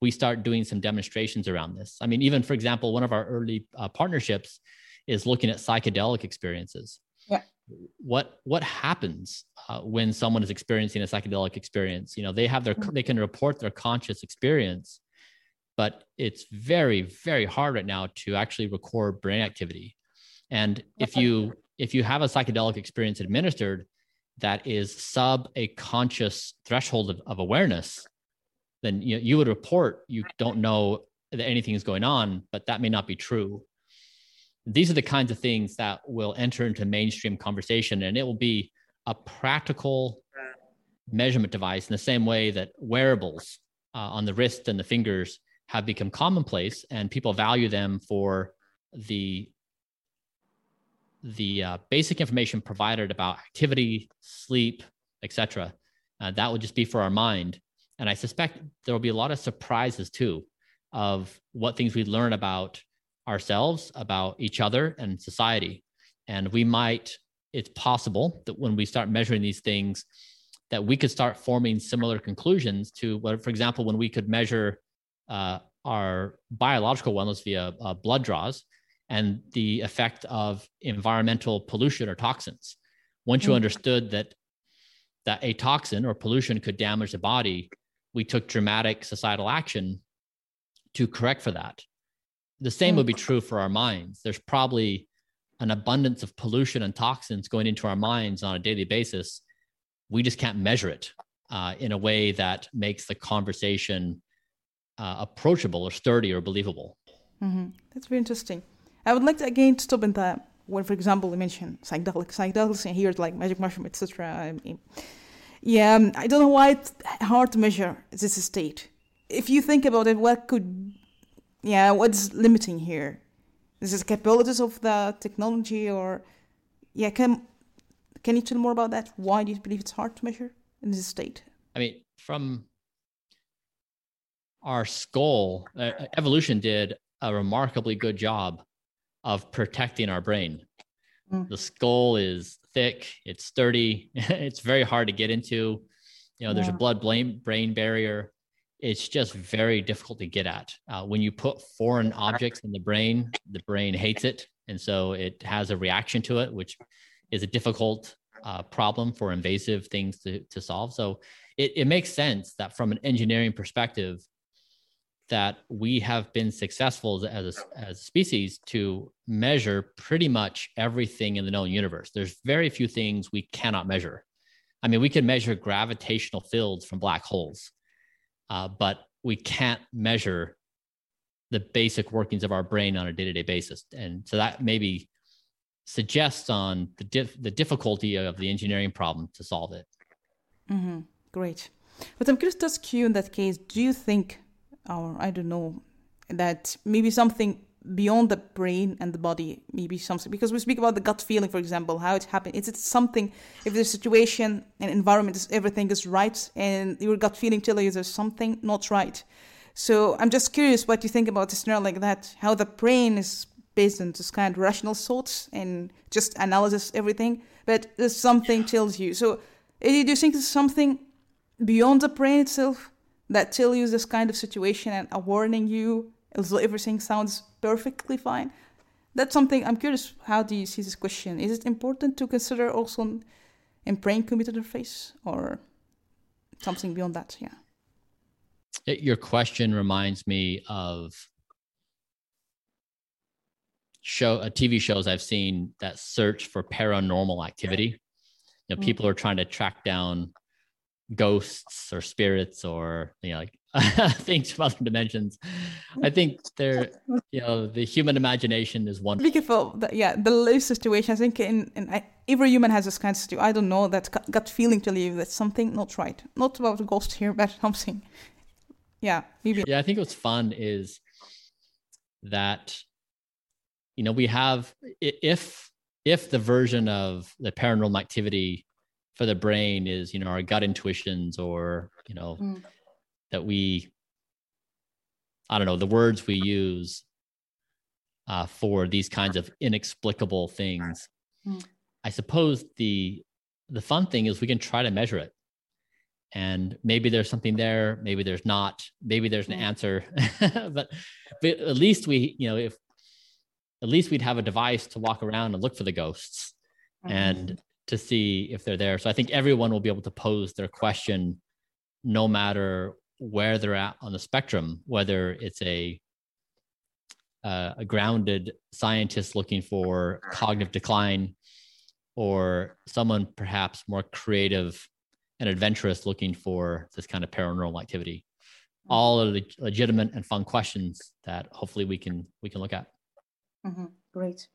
we start doing some demonstrations around this. I mean, even for example, one of our early uh, partnerships is looking at psychedelic experiences. Yeah. What what happens uh, when someone is experiencing a psychedelic experience? You know, they have their mm-hmm. they can report their conscious experience, but it's very very hard right now to actually record brain activity. And if you if you have a psychedelic experience administered that is sub a conscious threshold of, of awareness, then you, you would report you don't know that anything is going on, but that may not be true. These are the kinds of things that will enter into mainstream conversation, and it will be a practical measurement device in the same way that wearables uh, on the wrist and the fingers have become commonplace, and people value them for the the uh, basic information provided about activity, sleep, etc. Uh, that would just be for our mind. And I suspect there will be a lot of surprises too of what things we learn about ourselves, about each other, and society. And we might, it's possible that when we start measuring these things, that we could start forming similar conclusions to what, for example, when we could measure uh, our biological wellness via uh, blood draws and the effect of environmental pollution or toxins. Once you mm-hmm. understood that that a toxin or pollution could damage the body, we took dramatic societal action to correct for that. The same mm-hmm. would be true for our minds. There's probably an abundance of pollution and toxins going into our minds on a daily basis. We just can't measure it uh, in a way that makes the conversation uh, approachable or sturdy or believable. Mm-hmm. That's very interesting. I would like to again stop in that when, for example, you mentioned psychedelics, psychedelics, and here's like magic mushroom, etc. Yeah, um, I don't know why it's hard to measure this state. If you think about it, what could, yeah, what's limiting here? Is it the capabilities of the technology, or yeah, can can you tell more about that? Why do you believe it's hard to measure in this state? I mean, from our skull, uh, evolution did a remarkably good job of protecting our brain. Mm. The skull is thick, it's sturdy, it's very hard to get into. You know, there's yeah. a blood brain barrier. It's just very difficult to get at. Uh, when you put foreign objects in the brain, the brain hates it. And so it has a reaction to it, which is a difficult uh, problem for invasive things to, to solve. So it, it makes sense that from an engineering perspective, that we have been successful as a, as a species to measure pretty much everything in the known universe. There's very few things we cannot measure. I mean, we can measure gravitational fields from black holes, uh, but we can't measure the basic workings of our brain on a day-to-day basis. And so that maybe suggests on the dif- the difficulty of the engineering problem to solve it. Mm-hmm. Great. But I'm curious to ask you in that case, do you think or I don't know, that maybe something beyond the brain and the body, maybe something because we speak about the gut feeling, for example, how it happened. Is it something if the situation and environment is everything is right and your gut feeling tells you there's something not right? So I'm just curious what you think about a scenario like that, how the brain is based on this kind of rational thoughts and just analysis everything, but there's something tells you. So eh, do you think there's something beyond the brain itself that tell you this kind of situation and are warning you as though everything sounds perfectly fine. That's something I'm curious. How do you see this question? Is it important to consider also in brain computer interface or something beyond that? Yeah. Your question reminds me of show uh, TV shows I've seen that search for paranormal activity. You know, mm. people are trying to track down ghosts or spirits or you know like things from other dimensions. I think they're you know the human imagination is one beautiful yeah the low situation. I think in, in every human has this kind of situation i don't know that gut feeling to leave that something not right. Not about a ghost here but something. Yeah maybe. Yeah i think what's fun is that you know we have if if the version of the paranormal activity for the brain is you know our gut intuitions or you know mm. that we i don't know the words we use uh, for these kinds of inexplicable things mm. i suppose the the fun thing is we can try to measure it and maybe there's something there maybe there's not maybe there's an answer but, but at least we you know if at least we'd have a device to walk around and look for the ghosts Mhm. and to see if they're there so i think everyone will be able to pose their question no matter where they're at on the spectrum whether it's a uh, a grounded scientist looking for cognitive decline or someone perhaps more creative and adventurous looking for this kind of paranormal activity all are leg- legitimate and fun questions that hopefully we can we can look at Mhm. Great.